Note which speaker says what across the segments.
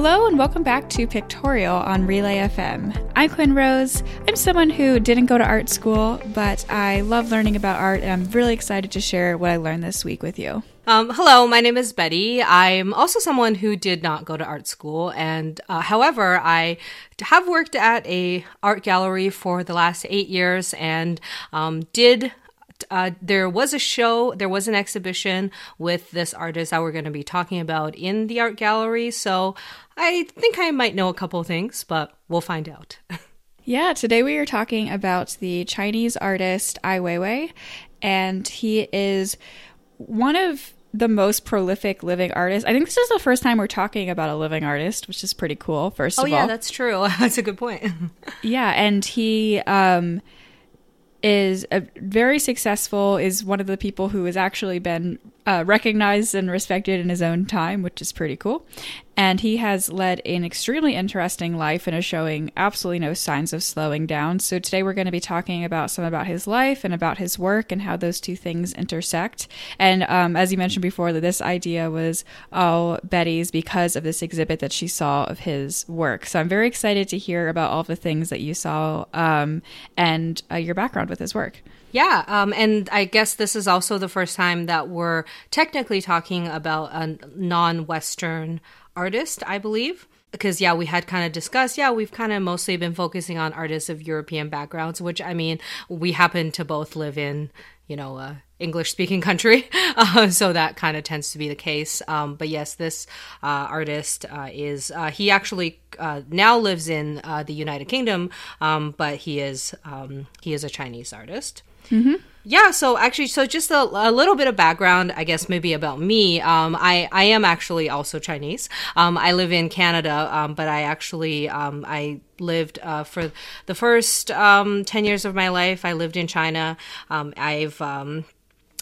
Speaker 1: Hello and welcome back to Pictorial on Relay FM. I'm Quinn Rose. I'm someone who didn't go to art school, but I love learning about art and I'm really excited to share what I learned this week with you.
Speaker 2: Um, hello, my name is Betty. I'm also someone who did not go to art school, and uh, however, I have worked at a art gallery for the last eight years, and um, did uh, there was a show, there was an exhibition with this artist that we're going to be talking about in the art gallery. So I think I might know a couple things, but we'll find out.
Speaker 1: yeah, today we are talking about the Chinese artist Ai Weiwei, and he is one of the most prolific living artist. I think this is the first time we're talking about a living artist, which is pretty cool. First
Speaker 2: oh,
Speaker 1: of
Speaker 2: yeah,
Speaker 1: all,
Speaker 2: that's true. That's a good point.
Speaker 1: yeah, and he um, is a, very successful. Is one of the people who has actually been uh, recognized and respected in his own time, which is pretty cool. And he has led an extremely interesting life and is showing absolutely no signs of slowing down. So today we're going to be talking about some about his life and about his work and how those two things intersect. And um, as you mentioned before, that this idea was oh Betty's because of this exhibit that she saw of his work. So I'm very excited to hear about all the things that you saw um, and uh, your background with his work.
Speaker 2: Yeah, um, and I guess this is also the first time that we're technically talking about a non Western artist, I believe. Because, yeah, we had kind of discussed, yeah, we've kind of mostly been focusing on artists of European backgrounds, which I mean, we happen to both live in, you know, a English speaking country. Uh, so that kind of tends to be the case. Um, but yes, this uh, artist uh, is, uh, he actually uh, now lives in uh, the United Kingdom, um, but he is, um, he is a Chinese artist.
Speaker 1: Mm-hmm.
Speaker 2: Yeah, so actually, so just a, a, little bit of background, I guess, maybe about me. Um, I, I am actually also Chinese. Um, I live in Canada, um, but I actually, um, I lived uh, for the first um, 10 years of my life. I lived in China. Um, I've,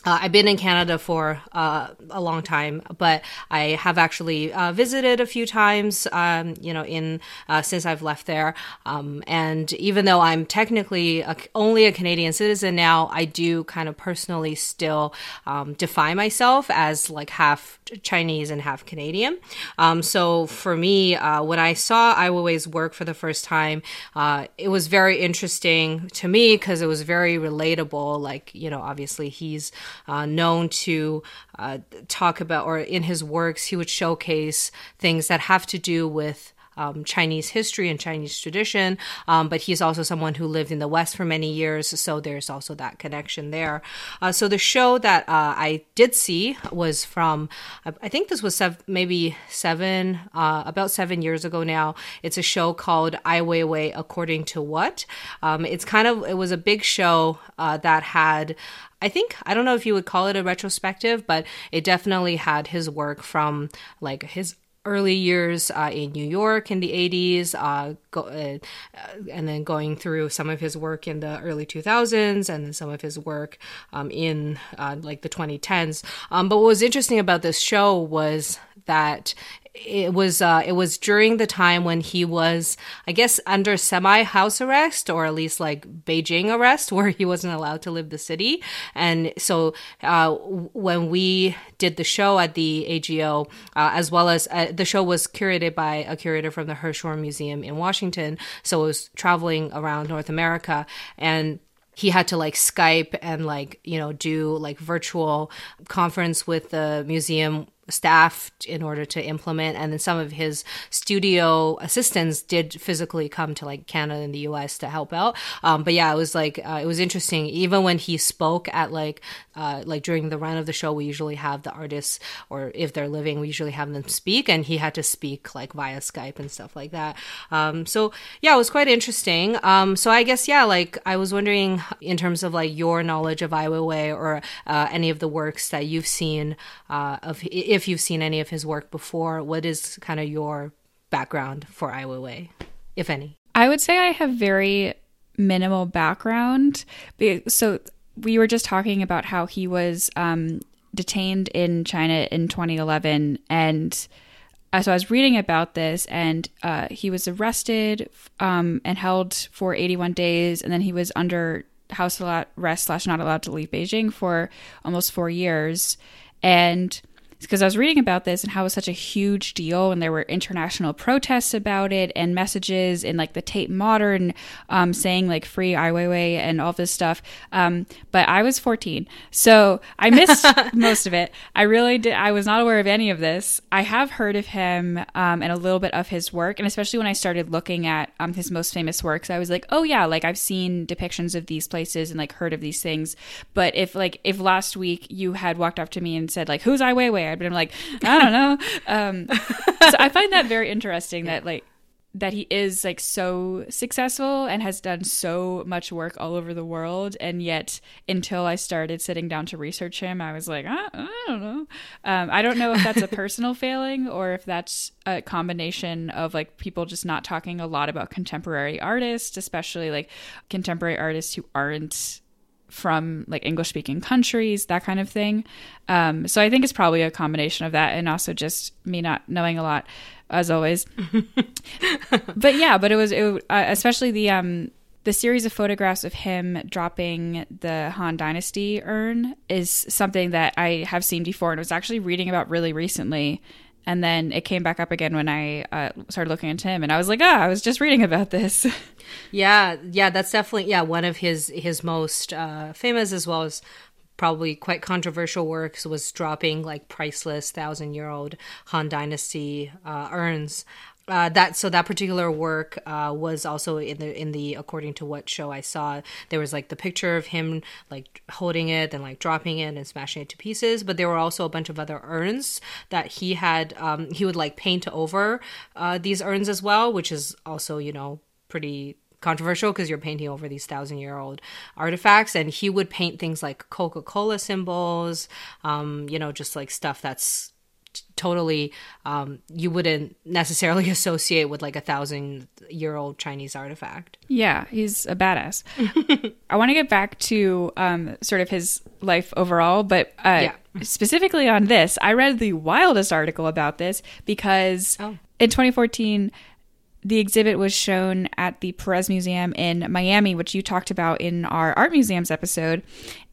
Speaker 2: uh, I've been in Canada for uh, a long time, but I have actually uh, visited a few times. Um, you know, in uh, since I've left there, um, and even though I'm technically a, only a Canadian citizen now, I do kind of personally still um, define myself as like half Chinese and half Canadian. Um, so for me, uh, when I saw Ai Weiwei's work for the first time, uh, it was very interesting to me because it was very relatable. Like you know, obviously he's uh, known to uh, talk about, or in his works, he would showcase things that have to do with um, Chinese history and Chinese tradition, um, but he's also someone who lived in the West for many years, so there's also that connection there. Uh, so the show that uh, I did see was from, I think this was sev- maybe seven, uh, about seven years ago now. It's a show called Ai Weiwei According to What. Um, it's kind of, it was a big show uh, that had I think I don't know if you would call it a retrospective, but it definitely had his work from like his early years uh, in New York in the 80s, uh, go, uh, and then going through some of his work in the early 2000s and then some of his work um, in uh, like the 2010s. Um, but what was interesting about this show was that it was uh, it was during the time when he was, I guess, under semi house arrest or at least like Beijing arrest, where he wasn't allowed to leave the city. And so uh, when we did the show at the AGO, uh, as well as uh, the show was curated by a curator from the Hirshhorn Museum in Washington, so it was traveling around North America and he had to like Skype and like, you know, do like virtual conference with the museum staff in order to implement and then some of his studio assistants did physically come to like canada and the us to help out. Um, but yeah it was like uh, it was interesting. Even when he spoke at like uh, like during the run of the show we usually have the artists or if they're living we usually have them speak and he had to speak like via skype and stuff like that. Um, so yeah it was quite interesting. Um, so i guess yeah like i was wondering in terms of like your knowledge of Ai Weiwei or uh, any of the works that you've seen uh, of you've seen any of his work before, what is kind of your background for Ai Weiwei, if any?
Speaker 1: I would say I have very minimal background. So we were just talking about how he was um, detained in China in 2011, and uh, so I was reading about this, and uh, he was arrested um, and held for 81 days, and then he was under house arrest slash not allowed to leave Beijing for almost four years. And because I was reading about this and how it was such a huge deal, and there were international protests about it, and messages in like the Tate Modern um, saying like "Free Ai Weiwei" and all this stuff. Um, but I was 14, so I missed most of it. I really did. I was not aware of any of this. I have heard of him um, and a little bit of his work, and especially when I started looking at um, his most famous works, I was like, oh yeah, like I've seen depictions of these places and like heard of these things. But if like if last week you had walked up to me and said like, "Who's Ai Weiwei?" I'd been like, I don't know. Um, so I find that very interesting that like that he is like so successful and has done so much work all over the world. And yet until i started sitting down to research him i was like i, I don't know. Um, i don't know if that's a personal failing or if that's a combination of like people just not talking a lot about contemporary artists especially like contemporary artists who aren't from like English speaking countries, that kind of thing. Um, so I think it's probably a combination of that and also just me not knowing a lot, as always. but yeah, but it was it, uh, especially the um, the series of photographs of him dropping the Han Dynasty urn is something that I have seen before and was actually reading about really recently. And then it came back up again when I uh, started looking into him, and I was like, "Ah, I was just reading about this."
Speaker 2: Yeah, yeah, that's definitely yeah one of his his most uh, famous as well as probably quite controversial works was dropping like priceless thousand year old Han Dynasty uh, urns. Uh, that so that particular work uh, was also in the in the according to what show I saw there was like the picture of him like holding it and like dropping it and smashing it to pieces but there were also a bunch of other urns that he had um, he would like paint over uh, these urns as well which is also you know pretty controversial because you're painting over these thousand year old artifacts and he would paint things like coca-cola symbols um, you know just like stuff that's totally um, you wouldn't necessarily associate with like a thousand year old Chinese artifact.
Speaker 1: Yeah, he's a badass. I want to get back to um, sort of his life overall, but uh, yeah. specifically on this, I read the wildest article about this because oh. in 2014, the exhibit was shown at the Perez Museum in Miami, which you talked about in our art museums episode.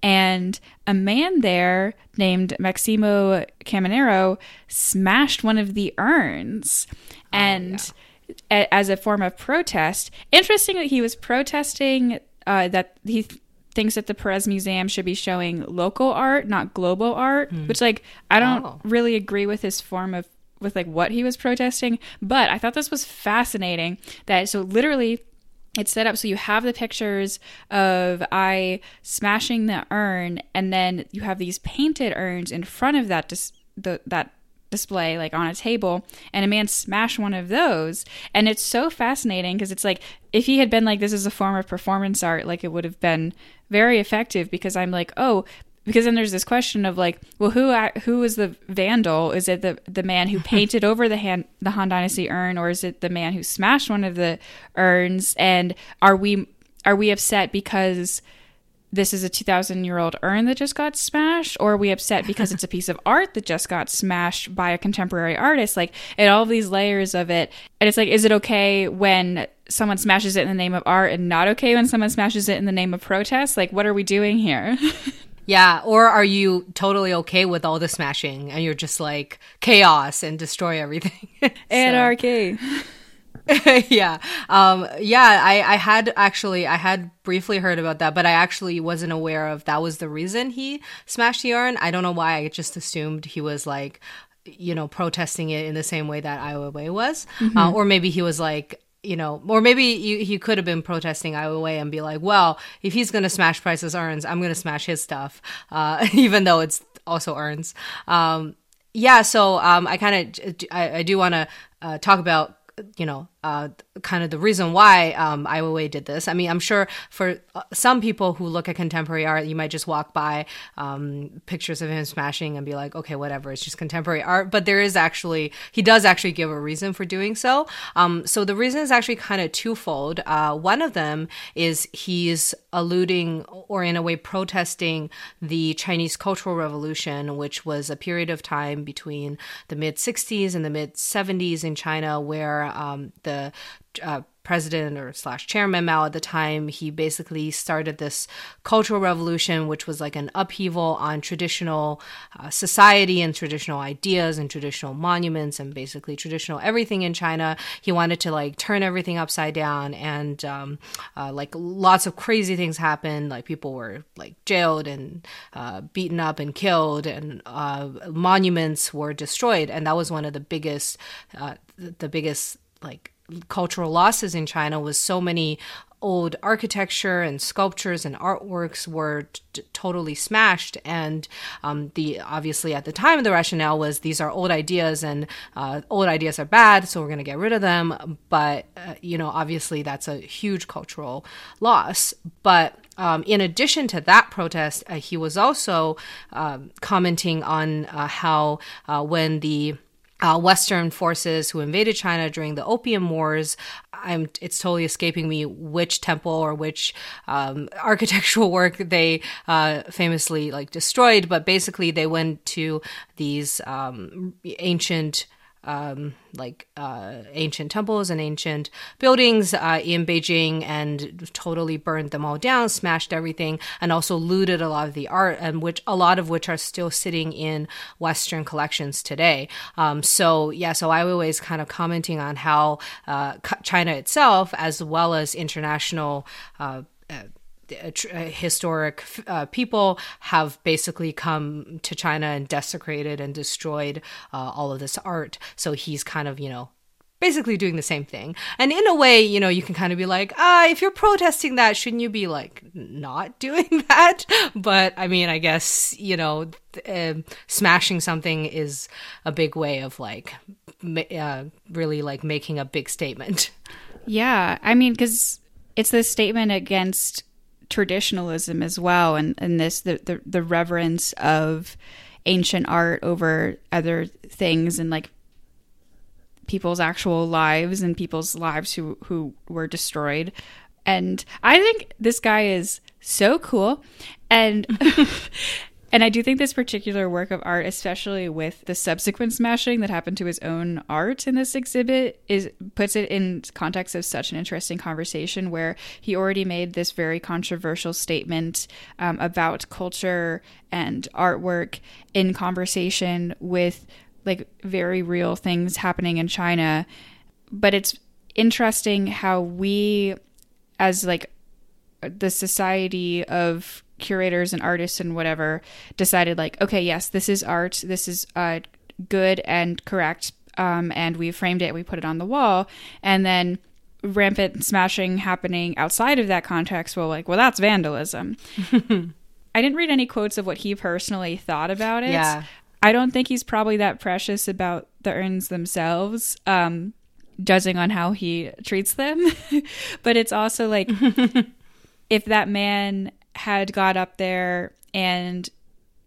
Speaker 1: And a man there named Maximo Caminero smashed one of the urns. Oh, and yeah. a- as a form of protest, interestingly, he was protesting uh, that he th- thinks that the Perez Museum should be showing local art, not global art, hmm. which, like, I don't oh. really agree with his form of with like what he was protesting, but Ai thought this was fascinating that so literally it's set up so you have the pictures of I smashing the urn and then you have these painted urns in front of that dis- the, that display like on a table and a man smashed one of those and it's so fascinating because it's like if he had been like this is a form of performance art like it would have been very effective because i'm like oh because then there's this question of like, well, who who is the vandal? Is it the the man who painted over the Han the Han Dynasty urn, or is it the man who smashed one of the urns? And are we are we upset because this is a 2000 year old urn that just got smashed? Or are we upset because it's a piece of art that just got smashed by a contemporary artist? Like and all of these layers of it. And it's like is it okay when someone smashes it in the name of art and not okay when someone smashes it in the name of protest? Like what are we doing here
Speaker 2: Yeah, or are you totally okay with all the smashing and you're just like chaos and destroy everything?
Speaker 1: Anarchy.
Speaker 2: yeah. Um yeah, I I had actually I had briefly heard about that, but I actually wasn't aware of that was the reason he smashed the urn. I don't know why. I just assumed he was like you know, protesting it in the same way that Ai Weiwei was. Mm-hmm. Uh, or maybe he was like, you know, or maybe you, he could have been protesting Ai Weiwei and be like, well, if he's going to smash Price's urns, I'm going to smash his stuff, uh, even though it's also urns. Um, yeah, so um, I kind of I, I, do want to uh, talk about you know uh, kind of the reason why um, Ai Weiwei did this. I mean, I'm sure for uh, some people who look at contemporary art, you might just walk by um, pictures of him smashing and be like, okay, whatever, it's just contemporary art. But there is actually, he does actually give a reason for doing so. Um, so the reason is actually kind of twofold. Uh, one of them is he's alluding or in a way protesting the Chinese Cultural Revolution, which was a period of time between the mid 60s and the mid 70s in China where um, the uh, president or slash chairman Mao at the time, he basically started this cultural revolution, which was like an upheaval on traditional uh, society and traditional ideas and traditional monuments and basically traditional everything in China. He wanted to like turn everything upside down and um, uh, like lots of crazy things happened. Like people were like jailed and uh, beaten up and killed, and uh, monuments were destroyed. And that was one of the biggest, uh, the biggest like cultural losses in China was so many old architecture and sculptures and artworks were t- totally smashed. And um, the obviously at the time the rationale was these are old ideas and uh, old ideas are bad so we're going to get rid of them. But uh, you know obviously that's a huge cultural loss. But um, in addition to that protest, uh, he was also um, commenting on uh, how uh, when the uh, Western forces who invaded China during the Opium Wars. I'm, it's totally escaping me which temple or which um, architectural work they uh, famously like destroyed, but basically they went to these um, ancient um, like uh, ancient temples and ancient buildings uh, in Beijing and totally burned them all down, smashed everything, and also looted a lot of the art, and which a lot of which are still sitting in Western collections today. Um, so yeah, so I always kind of commenting on how uh, China itself, as well as international uh, historic people have basically come to China and desecrated and destroyed uh, all of this art. So he's kind of, you know, basically doing the same thing. And in a way, you know, you can kind of be like, ah, if you're protesting that, shouldn't you be like not doing that? But I mean, I guess, you know, uh, smashing something is a big way of like uh, really like making a big statement.
Speaker 1: Yeah. I mean, because it's this statement against traditionalism as well and, and this the, the, the reverence of ancient art over other things and like people's actual lives and people's lives who who were destroyed. And i think this guy is so cool. And And I do think this particular work of art, especially with the subsequent smashing that happened to his own art in this exhibit, is puts it in context of such an interesting conversation where he already made this very controversial statement um, about culture and artwork in conversation with like very real things happening in China. But it's interesting how we, as like the society of curators and artists and whatever decided like okay yes this is art this is uh, good and correct um, and we framed it we put it on the wall. And then rampant smashing happening outside of that context well like well that's vandalism. I didn't read any quotes of what he personally thought about it.
Speaker 2: Yeah.
Speaker 1: I don't think he's probably that precious about the urns themselves um, judging on how he treats them. But it's also like if that man had got up there and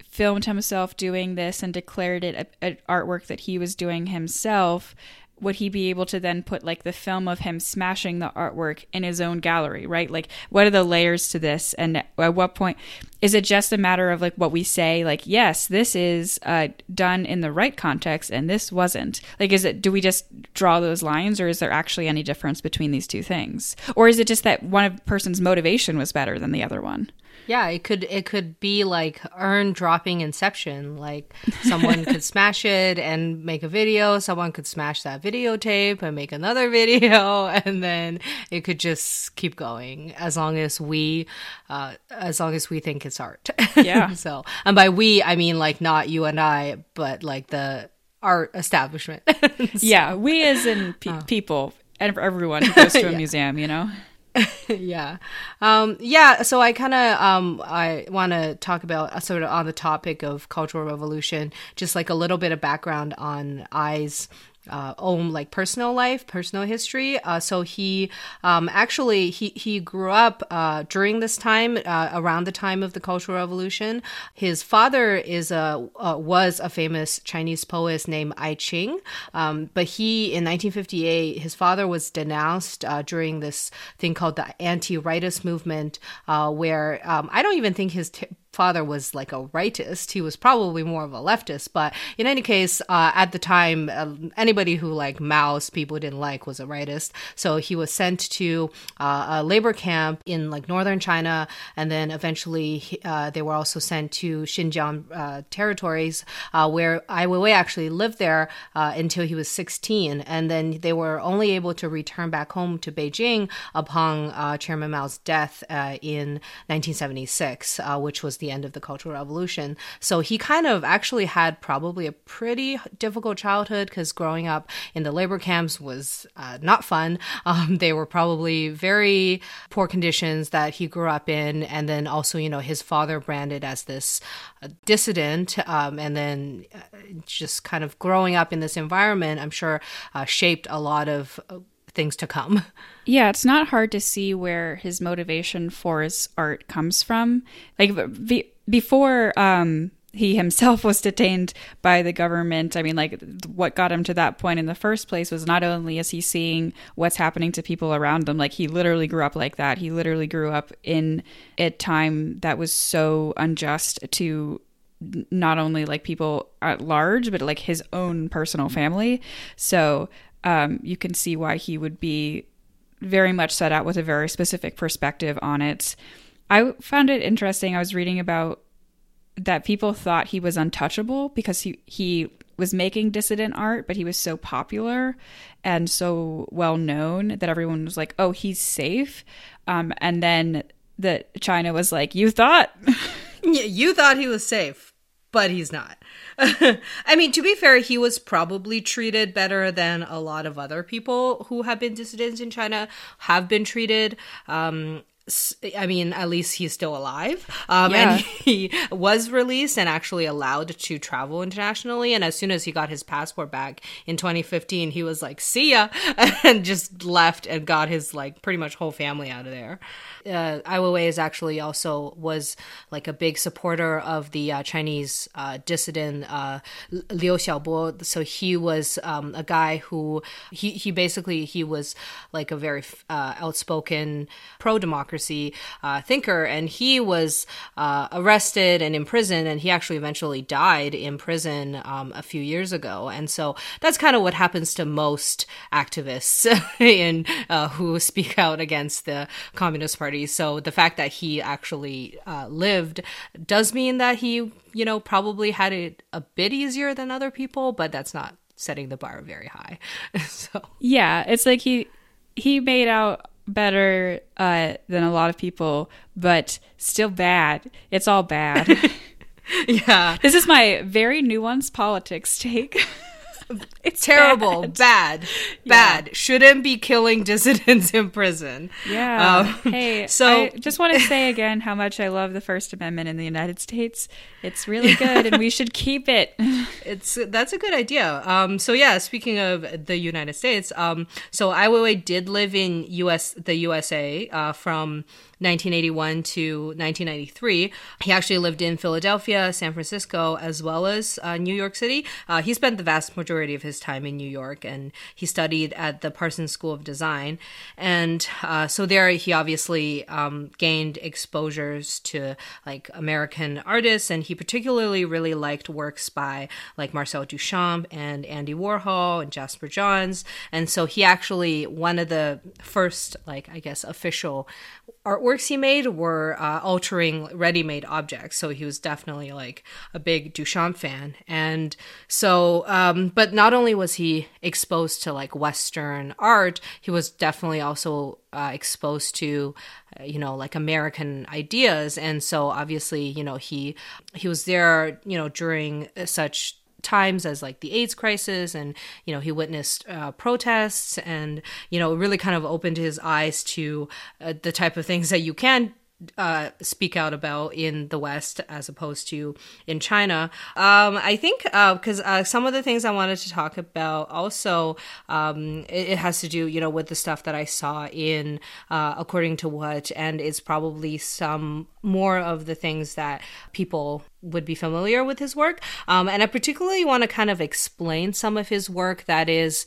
Speaker 1: filmed himself doing this and declared it an artwork that he was doing himself would he be able to then put like the film of him smashing the artwork in his own gallery right? Like what are the layers to this? And at what point is it just a matter of like what we say like yes this is uh, done in the right context and this wasn't? Like is it do we just draw those lines or is there actually any difference between these two things? Or is it just that one person's motivation was better than the other one
Speaker 2: yeah, it could it could be like urn dropping inception. Like someone could smash it and make a video, someone could smash that videotape and make another video and then it could just keep going as long as we uh, as long as we think it's art.
Speaker 1: Yeah.
Speaker 2: so, and by we I mean like not you and I, but like the art establishment.
Speaker 1: so, yeah, we as in pe- oh. people and everyone who goes to a yeah. museum, you know.
Speaker 2: yeah. Um, yeah. So I kind of, um, I want to talk about uh, sort of on the topic of cultural revolution, just like a little bit of background on Ai's uh, own like personal life, personal history. Uh, so he um, actually he he grew up uh, during this time, uh, around the time of the Cultural Revolution. His father is a uh, was a famous Chinese poet named Ai Qing, um, but he in 1958 his father was denounced uh, during this thing called the anti-rightist movement, where um, I don't even think his t- father was like a rightist. He was probably more of a leftist, but in any case, uh, at the time, uh, anybody who like Mao's people didn't like was a rightist. So he was sent to uh, a labor camp in like northern China, and then eventually uh, they were also sent to Xinjiang uh, territories, uh, where Ai Weiwei actually lived there until he was 16, and then they were only able to return back home to Beijing upon Chairman Mao's death in 1976, which was the the end of the Cultural Revolution. So he kind of actually had probably a pretty difficult childhood because growing up in the labor camps was uh, not fun. Um, they were probably very poor conditions that he grew up in. And then also, you know, his father branded as this uh, dissident. Um, and then uh, just kind of growing up in this environment, I'm sure uh, shaped a lot of uh, things to come.
Speaker 1: Yeah, it's not hard to see where his motivation for his art comes from. Like be- before um, he himself was detained by the government. I mean, like what got him to that point in the first place was not only is he seeing what's happening to people around him, like he literally grew up like that. He literally grew up in a time that was so unjust to not only like people at large, but like his own personal family. So um, you can see why he would be very much set out with a very specific perspective on it. I found it interesting. I was reading about that people thought he was untouchable because he he was making dissident art, but he was so popular and so well known that everyone was like, "Oh, he's safe." Um, and then that China was like, "You thought."
Speaker 2: you thought he was safe, but he's not. I mean, to be fair, he was probably treated better than a lot of other people who have been dissidents in China have been treated. Um, I mean, at least he's still alive. Um, yeah. And he was released and actually allowed to travel internationally. And as soon as he got his passport back in 2015, he was like, see ya, and just left and got his, like, pretty much whole family out of there uh, Ai Weiwei is actually also was like a big supporter of the uh, Chinese uh, dissident uh, Liu Xiaobo. So he was um, a guy who he he basically he was like a very uh, outspoken pro democracy uh, thinker, and he was uh, arrested and imprisoned, and he actually eventually died in prison um, a few years ago. And so that's kind of what happens to most activists in who speak out against the Communist Party so the fact that he actually uh, lived does mean that he, you know, probably had it a bit easier than other people, but that's not setting the bar very high. so
Speaker 1: yeah, it's like he he made out better uh, than a lot of people, but still bad. It's all bad.
Speaker 2: yeah.
Speaker 1: This is my very nuanced politics take.
Speaker 2: it's terrible, bad, bad, bad. Yeah. Shouldn't be killing dissidents in prison.
Speaker 1: Yeah. Um, hey, so I just want to say again how much I love the First Amendment in the United States. It's really good, and we should keep it.
Speaker 2: It's that's a good idea. Um, so yeah, speaking of the United States, um, so Weiwei did live in U.S. the USA uh, from 1981 to 1993. He actually lived in Philadelphia, San Francisco, as well as uh, New York City. Uh, he spent the vast majority of his time in New York and he studied at the Parsons School of Design. And uh, so there he obviously um, gained exposures to like American artists and he particularly really liked works by like Marcel Duchamp and Andy Warhol and Jasper Johns. And so he actually, one of the first, like, I guess, official artworks he made were uh, altering ready-made objects. So he was definitely like a big duchamp fan. And so um, but not only was he exposed to like western art he was definitely also uh, exposed to uh, you know like american ideas. And so obviously you know he he was there you know during such times as like the AIDS crisis, and you know he witnessed uh, protests, and you know really kind of opened his eyes to uh, the type of things that you can uh, speak out about in the West as opposed to in China. Um, I think because uh, uh, some of the things I wanted to talk about also um, it, it, has to do, you know, with the stuff that I saw in uh, According to What, and it's probably some more of the things that people would be familiar with his work. Um, and I particularly want to kind of explain some of his work that is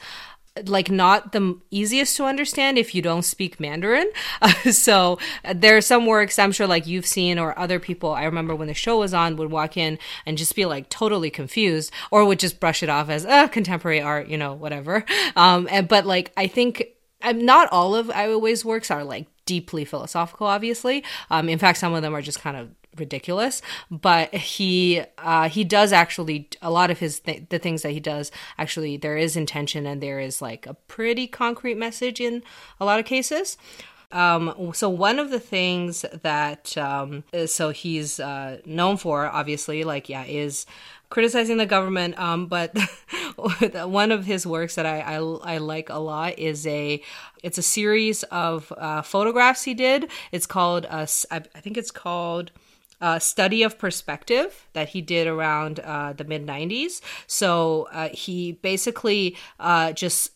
Speaker 2: like not the easiest to understand if you don't speak Mandarin. Uh, so there are some works I'm sure like you've seen or other people I remember when the show was on would walk in and just be like totally confused or would just brush it off as uh, contemporary art, you know, whatever. Um, and but like I think um, not all of Weiwei's works are like deeply philosophical, obviously. Um, in fact, some of them are just kind of ridiculous but he uh, he does actually a lot of his th- the things that he does actually there is intention and there is like a pretty concrete message in a lot of cases um, so one of the things that um, so he's uh, known for obviously like yeah is criticizing the government. Um, but one of his works that I, I, I like a lot is a it's a series of uh, photographs he did. It's called uh, I think it's called. Uh, study of perspective that he did around uh, the mid 90s. So uh, he basically uh, just,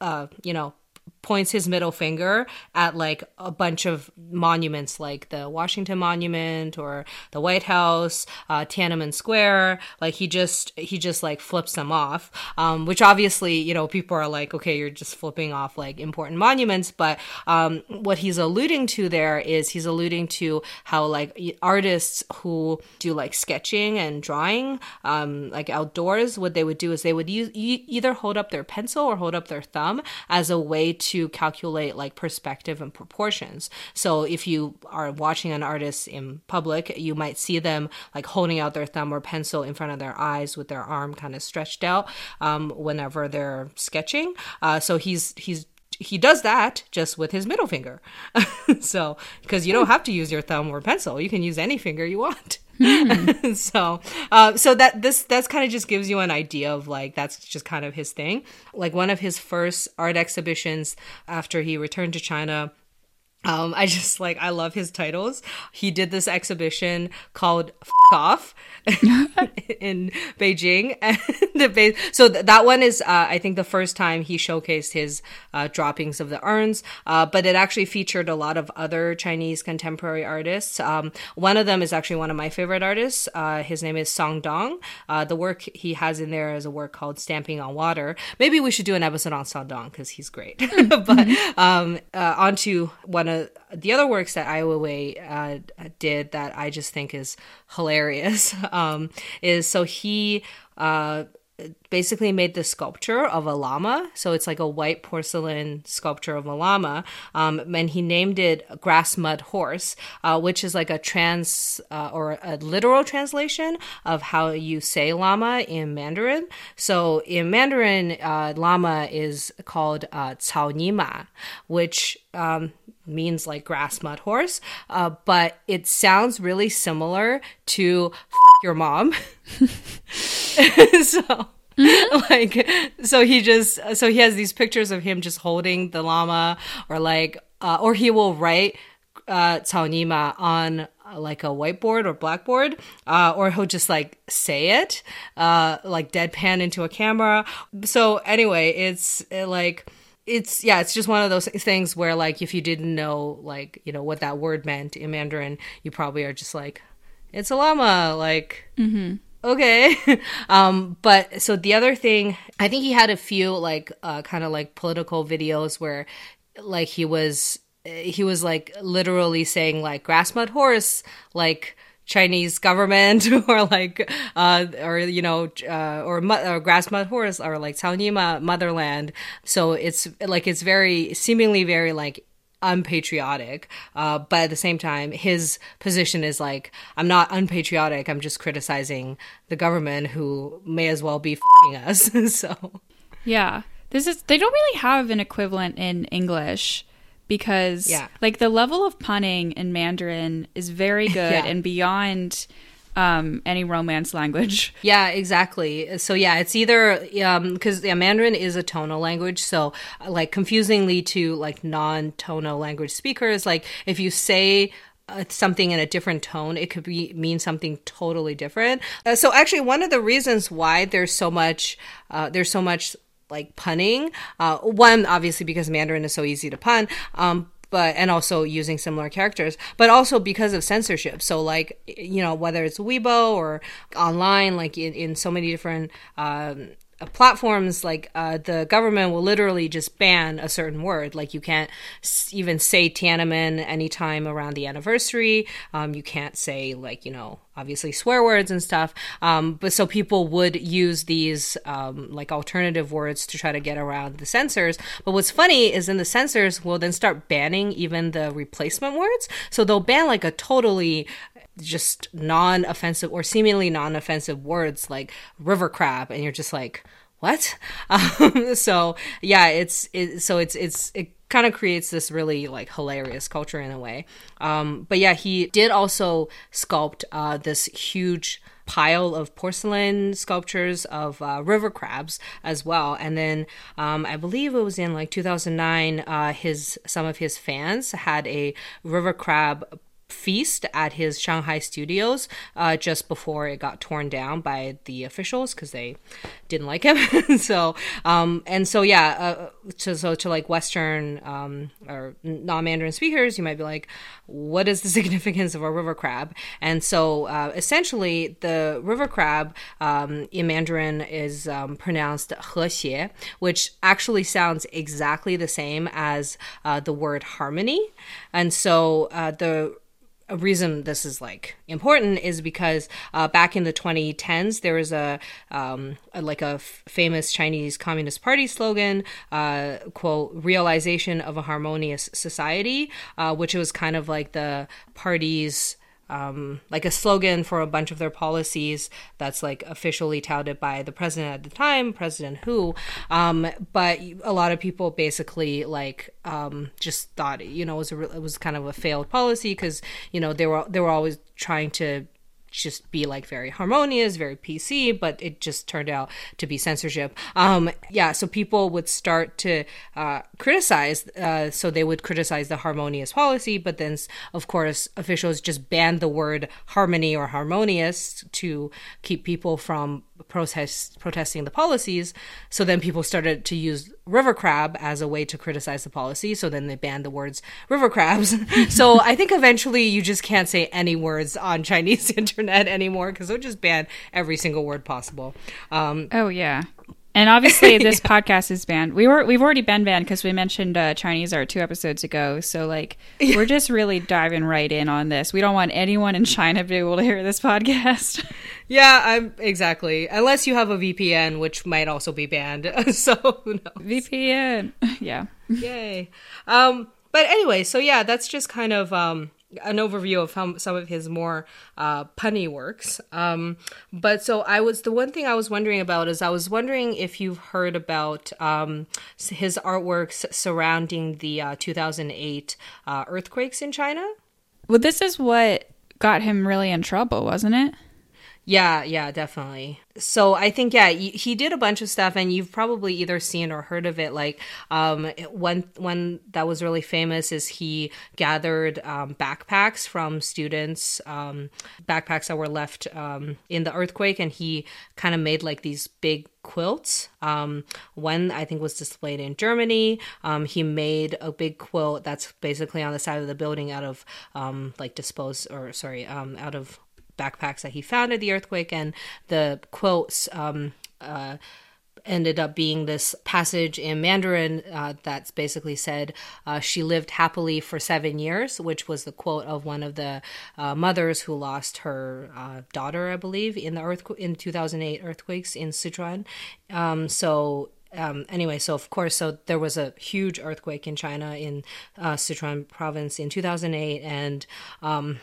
Speaker 2: uh, you know, points his middle finger at like a bunch of monuments like the Washington Monument or the White House, uh, Tiananmen Square. Like he just he just like flips them off, um, which obviously you know people are like, okay, you're just flipping off like important monuments. But um, what he's alluding to there is he's alluding to how like artists who do like sketching and drawing, um, like outdoors, what they would do is they would use, e- either hold up their pencil or hold up their thumb as a way to to calculate like perspective and proportions. So if you are watching an artist in public, you might see them like holding out their thumb or pencil in front of their eyes with their arm kind of stretched out um, whenever they're sketching. Uh, so he's he's he does that just with his middle finger. so, because you don't have to use your thumb or pencil, you can use any finger you want. Hmm. so, uh, so that this that's kind of just gives you an idea of like that's just kind of his thing. Like one of his first art exhibitions after he returned to China um, I just like I love his titles. He did this exhibition called F- Off in Beijing, so th- that one is uh, I think the first time he showcased his uh, droppings of the urns. Uh, but it actually featured a lot of other Chinese contemporary artists. Um, one of them is actually one of my favorite artists. Uh, his name is Song Dong. Uh, the work he has in there is a work called Stamping on Water. Maybe we should do an episode on Song Dong because he's great. but um, uh, onto one of the other works that Ai Weiwei uh, did that I just think is hilarious um, is so he uh, basically made the sculpture of a llama. So it's like a white porcelain sculpture of a llama. Um, and he named it Grass Mud Horse, uh, which is like a trans uh, or a literal translation of how you say llama in Mandarin. So in Mandarin, uh, llama is called uh, Cao Nima, which um, means like grass mud horse, uh, but it sounds really similar to your mom. so like so he just so he has these pictures of him just holding the llama or like uh, or he will write uh Nima on uh, like a whiteboard or blackboard uh, or he'll just like say it uh like deadpan into a camera so anyway it's it, like it's yeah it's just one of those things where like if you didn't know like you know what that word meant in mandarin you probably are just like it's a llama like mm-hmm. okay um but so the other thing i think he had a few like uh kind of like political videos where like he was he was like literally saying like grass mud horse like Chinese government or like uh or you know uh, or, or grass mud horse or like Caonima motherland. So it's like it's very seemingly very like unpatriotic. Uh, but at the same time his position is like i'm not unpatriotic. I'm just criticizing the government who may as well be f***ing us. So.
Speaker 1: Yeah. This is they don't really have an equivalent in english because
Speaker 2: yeah.
Speaker 1: like the level of punning in Mandarin is very good yeah. and beyond um, any romance language.
Speaker 2: Yeah, exactly. So yeah, it's either because um, yeah, Mandarin is a tonal language, so like confusingly to like non-tonal language speakers, like if you say uh, something in a different tone, it could be mean something totally different. Uh, so actually, one of the reasons why there's so much uh, there's so much like punning. Uh, one, obviously, because Mandarin is so easy to pun. Um, but and also using similar characters, but also because of censorship. So like you know whether it's Weibo or online, like in, in so many different um, platforms like uh, the government will literally just ban a certain word. Like you can't even say tiananmen anytime around the anniversary. Um, you can't say like you know obviously swear words and stuff. Um, but so people would use these um, like alternative words to try to get around the censors. But what's funny is then the censors will then start banning even the replacement words. So they'll ban like a totally just non-offensive or seemingly non-offensive words like river crab and you're just like what um, so yeah it's it, so it's it's it kind of creates this really like hilarious culture in a way um, but yeah he did also sculpt uh, this huge pile of porcelain sculptures of uh, river crabs as well. And then um, I believe it was in like 2009, uh, his some of his fans had a river crab feast at his Shanghai studios uh, just before it got torn down by the officials because they didn't like him. so um, and so yeah, uh, to, so to like Western um, or non-Mandarin speakers, you might be like, what is the significance of a river crab? And so uh, essentially, the river crab um, in Mandarin is um, pronounced 和谐, which actually sounds exactly the same as uh, the word harmony. And so uh, the a reason this is like important is because uh, back in the 2010s there was a, um, a like a f- famous Chinese Communist Party slogan, uh, quote "realization of a harmonious society," uh, which was kind of like the party's um, like a slogan for a bunch of their policies that's like officially touted by the president at the time, President Hu. Um, but a lot of people basically like um, just thought you know it was a, it was kind of a failed policy because you know they were they were always trying to just be like very harmonious, very PC, but it just turned out to be censorship. Um, yeah, so people would start to uh, criticize. Uh, so they would criticize the harmonious policy, but then, of course, officials just banned the word harmony or harmonious to keep people from protest protesting the policies. So then people started to use river crab as a way to criticize the policy. So then they banned the words river crabs. so I think eventually you just can't say any words on Chinese internet anymore because they'll just ban every single word possible. Um,
Speaker 1: oh yeah. And obviously, this yeah. podcast is banned. We were we've already been banned because we mentioned uh, Chinese art two episodes ago. So like, we're just really diving right in on this. We don't want anyone in China to be able to hear this podcast.
Speaker 2: Yeah, I'm exactly. Unless you have a VPN, which might also be banned. so
Speaker 1: VPN, yeah.
Speaker 2: Yay. Um, but anyway, so yeah, that's just kind of um an overview of how, some of his more uh, punny works. Um, but so I was the one thing I was wondering about is I was wondering if you've heard about um, his artworks surrounding the uh, 2008 uh, earthquakes in China.
Speaker 1: Well, this is what got him really in trouble, wasn't it?
Speaker 2: Yeah, yeah, definitely so I think yeah, he did a bunch of stuff, and you've probably either seen or heard of it. Like um, one one that was really famous is he gathered um, backpacks from students, um, backpacks that were left um, in the earthquake, and he kind of made like these big quilts. Um, one I think was displayed in Germany. Um, he made a big quilt that's basically on the side of the building out of um, like disposed or sorry, um, out of backpacks that he found at the earthquake, and the quotes um, uh, ended up being this passage in Mandarin uh, that's basically said, uh, She lived happily for seven years, which was the quote of one of the uh, mothers who lost her uh, daughter, I believe, in the earthquake in 2008 earthquakes in Sichuan. Um, so um, anyway, so of course, so there was a huge earthquake in China in uh, Sichuan province in 2008, and um,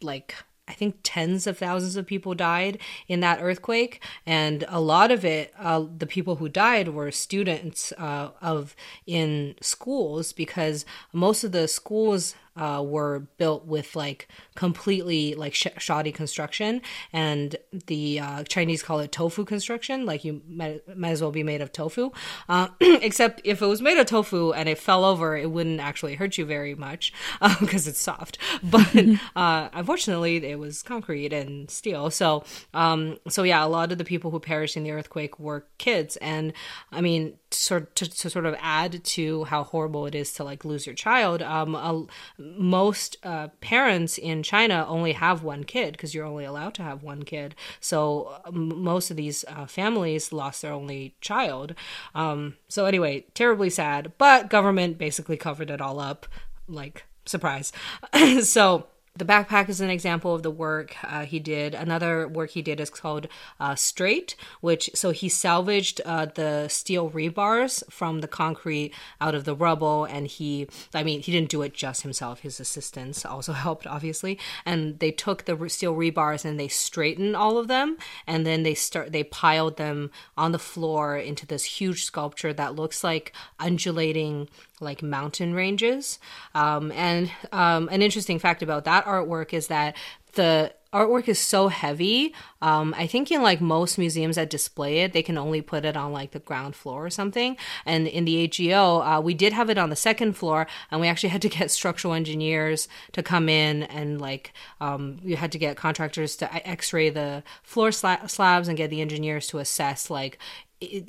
Speaker 2: like I think tens of thousands of people died in that earthquake, and a lot of it, uh, the people who died were students uh, of in schools because most of the schools uh, were built with like completely like sh- shoddy construction, and the uh, Chinese call it tofu construction. Like you might, might as well be made of tofu, uh, except if it was made of tofu and it fell over, it wouldn't actually hurt you very much because uh, it's soft. But uh, unfortunately, it was concrete and steel. So, um, so yeah, a lot of the people who perished in the earthquake were kids, and I mean sort to, to, sort of add to how horrible it is to like lose your child um most uh, parents in china only have one kid because you're only allowed to have one kid. So um, most of these uh, families lost their only child. Um so anyway terribly sad but government basically covered it all up like surprise. So the backpack is an example of the work uh, he did. Another work he did is called uh, Straight, which so he salvaged uh, the steel rebars from the concrete out of the rubble, and he, I mean, he didn't do it just himself. His assistants also helped, obviously, and they took the steel rebars and they straightened all of them, and then they start they piled them on the floor into this huge sculpture that looks like undulating like mountain ranges. Um, and um, an interesting fact about that artwork is that the artwork is so heavy. Um, I think in like most museums that display it, they can only put it on like the ground floor or something. And in the AGO, uh, we did have it on the second floor, and we actually had to get structural engineers to come in and like um, you had to get contractors to X-ray the floor sla- slabs and get the engineers to assess like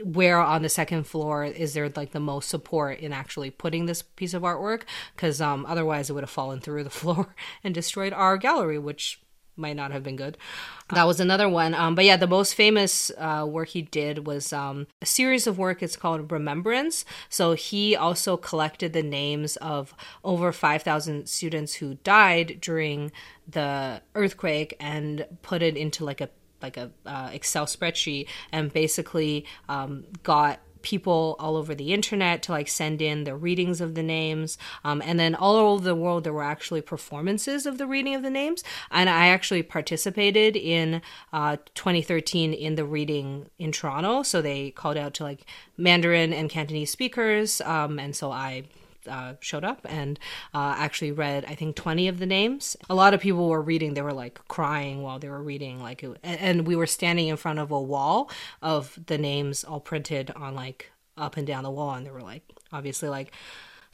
Speaker 2: where on the second floor is there like the most support in actually putting this piece of artwork? Because um, otherwise it would have fallen through the floor and destroyed our gallery which might not have been good. That was another one. Um, but yeah the most famous uh, work he did was um, a series of work. It's called remembrance. So he also collected the names of over 5000 students who died during the earthquake and put it into like a like a uh, Excel spreadsheet and basically um, got people all over the internet to like send in the readings of the names um, and then all over the world there were actually performances of the reading of the names. And i actually participated in uh, 2013 in the reading in toronto. So they called out to like mandarin and cantonese speakers um, and so i uh, showed up and uh, actually read I think 20 of the names. A lot of people were reading; they were like crying while they were reading. Like, it, and we were standing in front of a wall of the names all printed on like up and down the wall, and they were like obviously like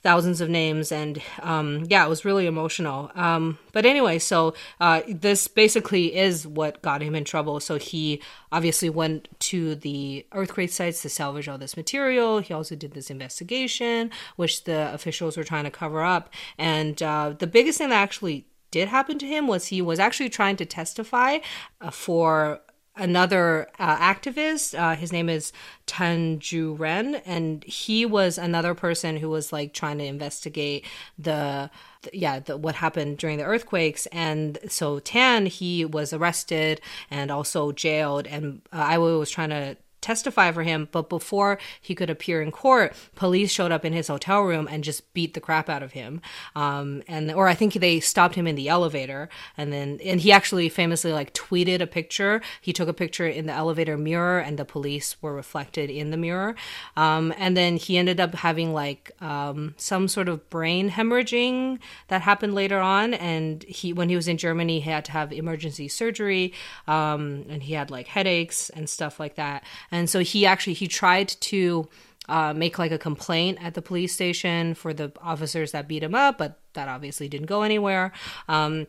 Speaker 2: thousands of names and um, yeah it was really emotional. Um, but anyway so uh, this basically is what got him in trouble. So he obviously went to the earthquake sites to salvage all this material. He also did this investigation which the officials were trying to cover up. And uh, the biggest thing that actually did happen to him was he was actually trying to testify uh, for another uh, activist. Uh, his name is Tan Zuoren, and he was another person who was like trying to investigate the, yeah the, what happened during the earthquakes. And so Tan he was arrested and also jailed, and uh, I was trying to testify for him, but before he could appear in court, police showed up in his hotel room and just beat the crap out of him. Um, and or I think they stopped him in the elevator, and then and he actually famously like tweeted a picture. He took a picture in the elevator mirror, and the police were reflected in the mirror. Um, and then he ended up having like um, some sort of brain hemorrhaging that happened later on, and he when he was in Germany, he had to have emergency surgery, um, and he had like headaches and stuff like that and so he actually he tried to uh, make like a complaint at the police station for the officers that beat him up, but that obviously didn't go anywhere. Um,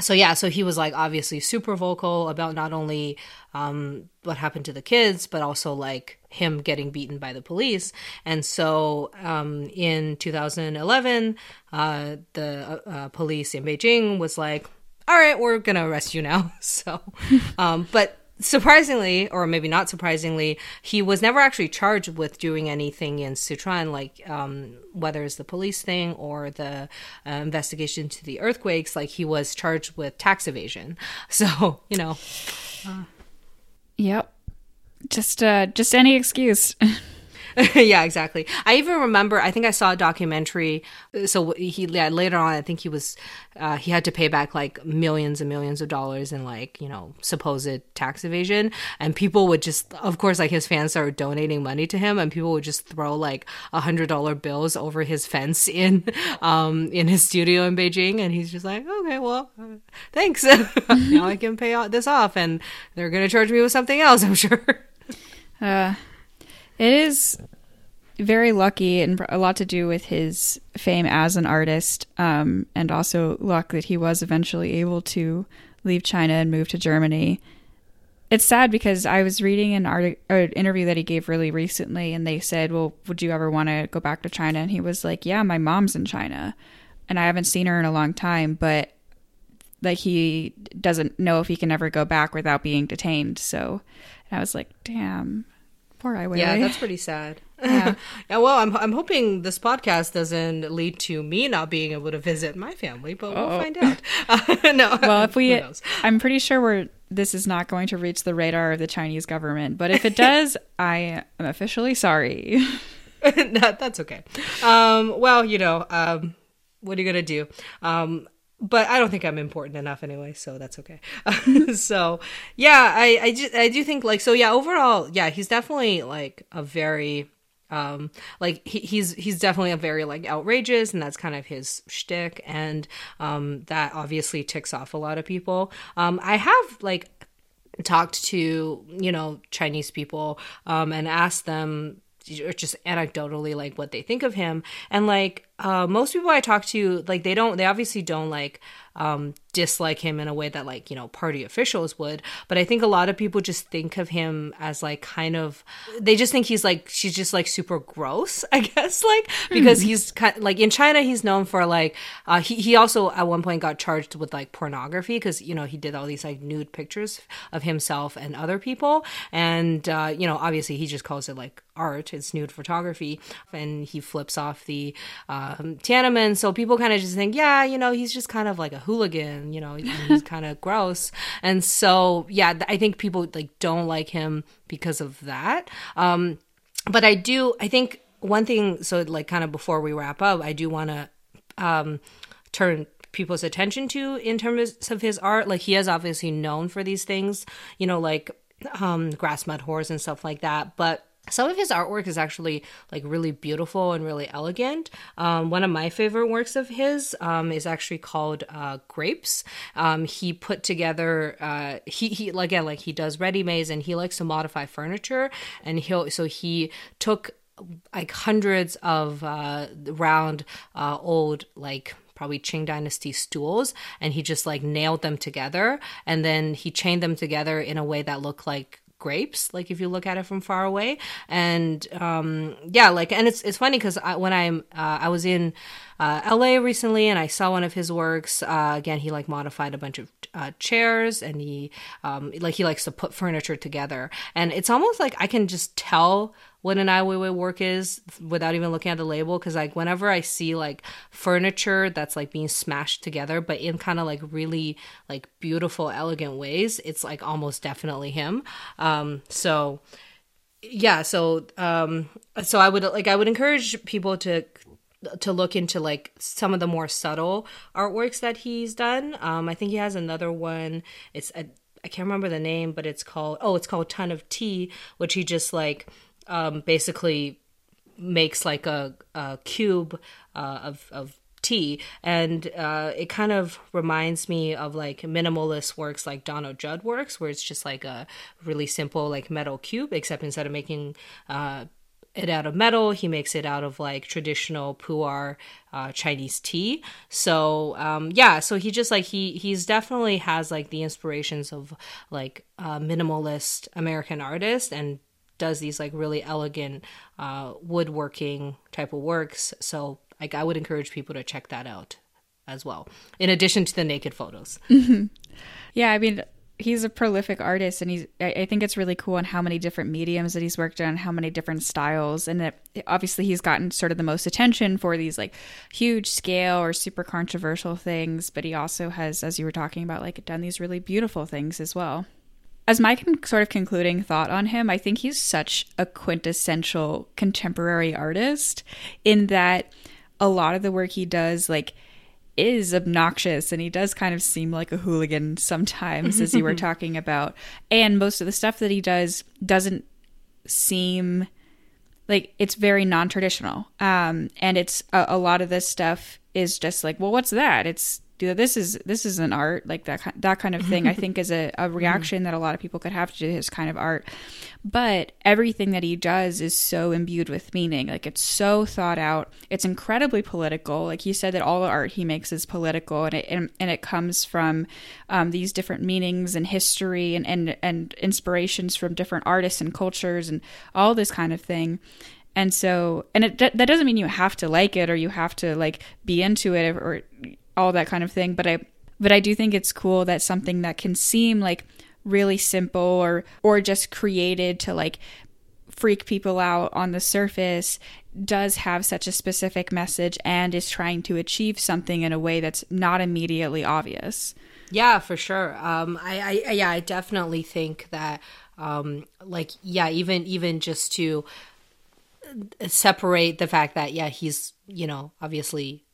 Speaker 2: so yeah, so he was like obviously super vocal about not only um, what happened to the kids, but also like him getting beaten by the police. And so um, in 2011, uh, the uh, police in Beijing was like, "All right, we're gonna arrest you now." So, um, but surprisingly, or maybe not surprisingly, he was never actually charged with doing anything in Sichuan, like um, whether it's the police thing or the uh, investigation to the earthquakes. Like he was charged with tax evasion. So you know.
Speaker 1: Uh. Yep. Just uh, just any excuse.
Speaker 2: yeah, exactly. I even remember. I think I saw a documentary. So he yeah, later on, I think he was uh, he had to pay back like millions and millions of dollars in like you know supposed tax evasion, and people would just, of course, like his fans started donating money to him, and people would just throw like a hundred dollar bills over his fence in um in his studio in Beijing, and he's just like, okay, well, thanks. now I can pay this off, and they're gonna charge me with something else, I'm sure.
Speaker 1: Uh, it is very lucky and a lot to do with his fame as an artist, um, and also luck that he was eventually able to leave China and move to Germany. it's sad because I was reading an art an interview that he gave really recently, and they said, "Well, would you ever want to go back to China?" And he was like, "Yeah, my mom's in China, and I haven't seen her in a long time, but like he doesn't know if he can ever go back without being detained." So, I was like, "Damn, poor Ai Weiwei."
Speaker 2: Yeah, that's pretty sad. Yeah. yeah. Well, I'm I'm hoping this podcast doesn't lead to me not being able to visit my family, but we'll
Speaker 1: Uh-oh.
Speaker 2: find out. Uh, no.
Speaker 1: well, if we. I'm pretty sure we're this is not going to reach the radar of the Chinese government, but if it does, I am officially sorry.
Speaker 2: no, that's okay. Um, well, you know, um, what are you gonna do? Um, but I don't think I'm important enough anyway, so that's okay. so, yeah, I I, just, I do think like so. Yeah, overall, yeah, he's definitely like a very um like he, he's he's definitely a very like outrageous and that's kind of his shtick and um that obviously ticks off a lot of people um i have like talked to you know chinese people um and asked them or just anecdotally like what they think of him. And like uh most people i talk to like they don't they obviously don't like um dislike him in a way that like you know party officials would. But i think a lot of people just think of him as like kind of they just think he's like she's just like super gross i guess like because he's kind like in china he's known for like uh he, he also at one point got charged with like pornography because you know he did all these like nude pictures of himself and other people. And uh you know obviously he just calls it like art. It's nude photography. And he flips off the um tiananmen. So people kind of just think yeah you know he's just kind of like a hooligan you know he's kind of gross. And so yeah i think people like don't like him because of that. Um but i do i think one thing so like kind of before we wrap up i do want to um turn people's attention to in terms of his art. Like he is obviously known for these things you know like um grass mud horse and stuff like that. But some of his artwork is actually like really beautiful and really elegant. Um, one of my favorite works of his um, is actually called uh, Grapes. Um, he put together uh, he he again like he does ready mades and he likes to modify furniture and he'll so he took like hundreds of uh, round uh, old like probably Qing Dynasty stools, and he just like nailed them together, and then he chained them together in a way that looked like grapes like if you look at it from far away. And um yeah like and it's it's funny because when i'm uh, i was in uh, la recently and i saw one of his works uh, again he like modified a bunch of uh, chairs and he um like he likes to put furniture together. And it's almost like i can just tell what an Ai Weiwei work is without even looking at the label because like whenever I see like furniture that's like being smashed together but in kind of like really like beautiful elegant ways it's like almost definitely him. Um so yeah so um so I would like I would encourage people to to look into like some of the more subtle artworks that he's done. Um I think he has another one. It's a I can't remember the name but it's called oh it's called Ton of Tea which he just like um, basically makes like a, a cube uh, of, of tea. And uh, it kind of reminds me of like minimalist works like Donald Judd works where it's just like a really simple like metal cube except instead of making uh, it out of metal he makes it out of like traditional pu'er uh, chinese tea. So um, yeah so he just like he he's definitely has like the inspirations of like minimalist american artist and does these like really elegant uh, woodworking type of works. So like I would encourage people to check that out as well. In addition to the naked photos.
Speaker 1: yeah, I mean he's a prolific artist and he's I think it's really cool on how many different mediums that he's worked on, how many different styles and that obviously he's gotten sort of the most attention for these like huge scale or super controversial things, but he also has as you were talking about like done these really beautiful things as well as my con- sort of concluding thought on him, I think he's such a quintessential contemporary artist in that a lot of the work he does, like, is obnoxious and he does kind of seem like a hooligan sometimes, as you were talking about. And most of the stuff that he does doesn't seem like it's very non traditional. Um, and it's a, a lot of this stuff is just like, well, what's that? It's do that. This is this is an art like that that kind of thing. I think is a, a reaction that a lot of people could have to his kind of art. But everything that he does is so imbued with meaning. Like it's so thought out. It's incredibly political. Like he said that all the art he makes is political, and it and, and it comes from um, these different meanings and history and, and and inspirations from different artists and cultures and all this kind of thing. And so, and it, that doesn't mean you have to like it or you have to like be into it or, or all that kind of thing. But I, but I do think it's cool that something that can seem like really simple or or just created to like freak people out on the surface does have such a specific message and is trying to achieve something in a way that's not immediately obvious.
Speaker 2: Yeah, for sure. Um, I, I, yeah, I definitely think that, um, like, yeah, even, even just to separate the fact that, yeah, he's, you know, obviously,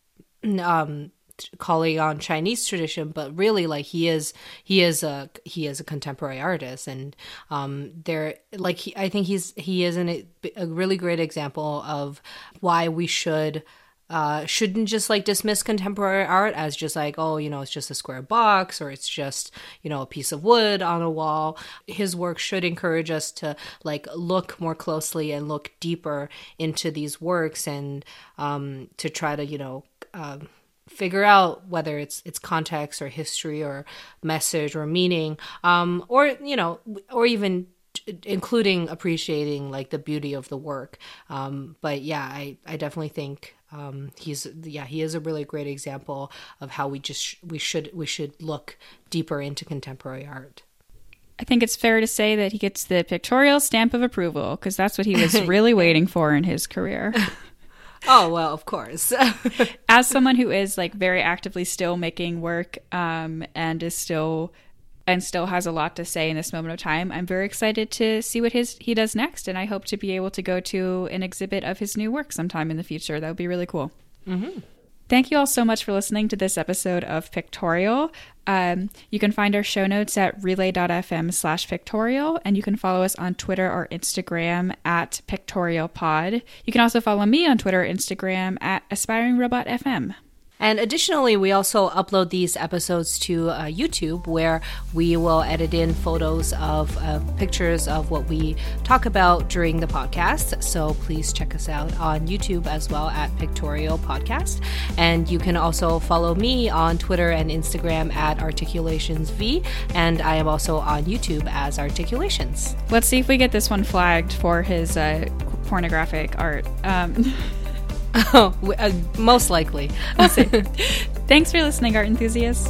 Speaker 2: um, calling on Chinese tradition, but really like he is he is a he is a contemporary artist, and um, there like he, I think he's he is an, a really great example of why we should. Uh, shouldn't just like dismiss contemporary art as just like oh you know it's just a square box or it's just you know a piece of wood on a wall his work should encourage us to like look more closely and look deeper into these works and um, to try to you know um, figure out whether it's it's context or history or message or meaning um, or you know or even including appreciating like the beauty of the work. Um, but yeah i i definitely think um, he's yeah he is a really great example of how we just we should we should look deeper into contemporary art.
Speaker 1: I think it's fair to say that he gets the pictorial stamp of approval because that's what he was really waiting for in his career.
Speaker 2: oh well of course.
Speaker 1: As someone who is like very actively still making work um, and is still and still has a lot to say in this moment of time i'm very excited to see what his he does next and i hope to be able to go to an exhibit of his new work sometime in the future. That would be really cool. Mm-hmm. Thank you all so much for listening to this episode of Pictorial. Um, you can find our show notes at relay.fm slash pictorial, and you can follow us on Twitter or Instagram at pictorialpod. You can also follow me on Twitter or Instagram at aspiringrobotfm.
Speaker 2: And additionally, we also upload these episodes to uh, YouTube where we will edit in photos of uh, pictures of what we talk about during the podcast. So please check us out on YouTube as well at Pictorial Podcast. And you can also follow me on Twitter and Instagram at Articulations_V. And I am also on YouTube as Articulations.
Speaker 1: Let's see if we get this one flagged for his uh, pornographic art. Um,
Speaker 2: Oh, uh, most likely.
Speaker 1: Thanks for listening, art enthusiasts.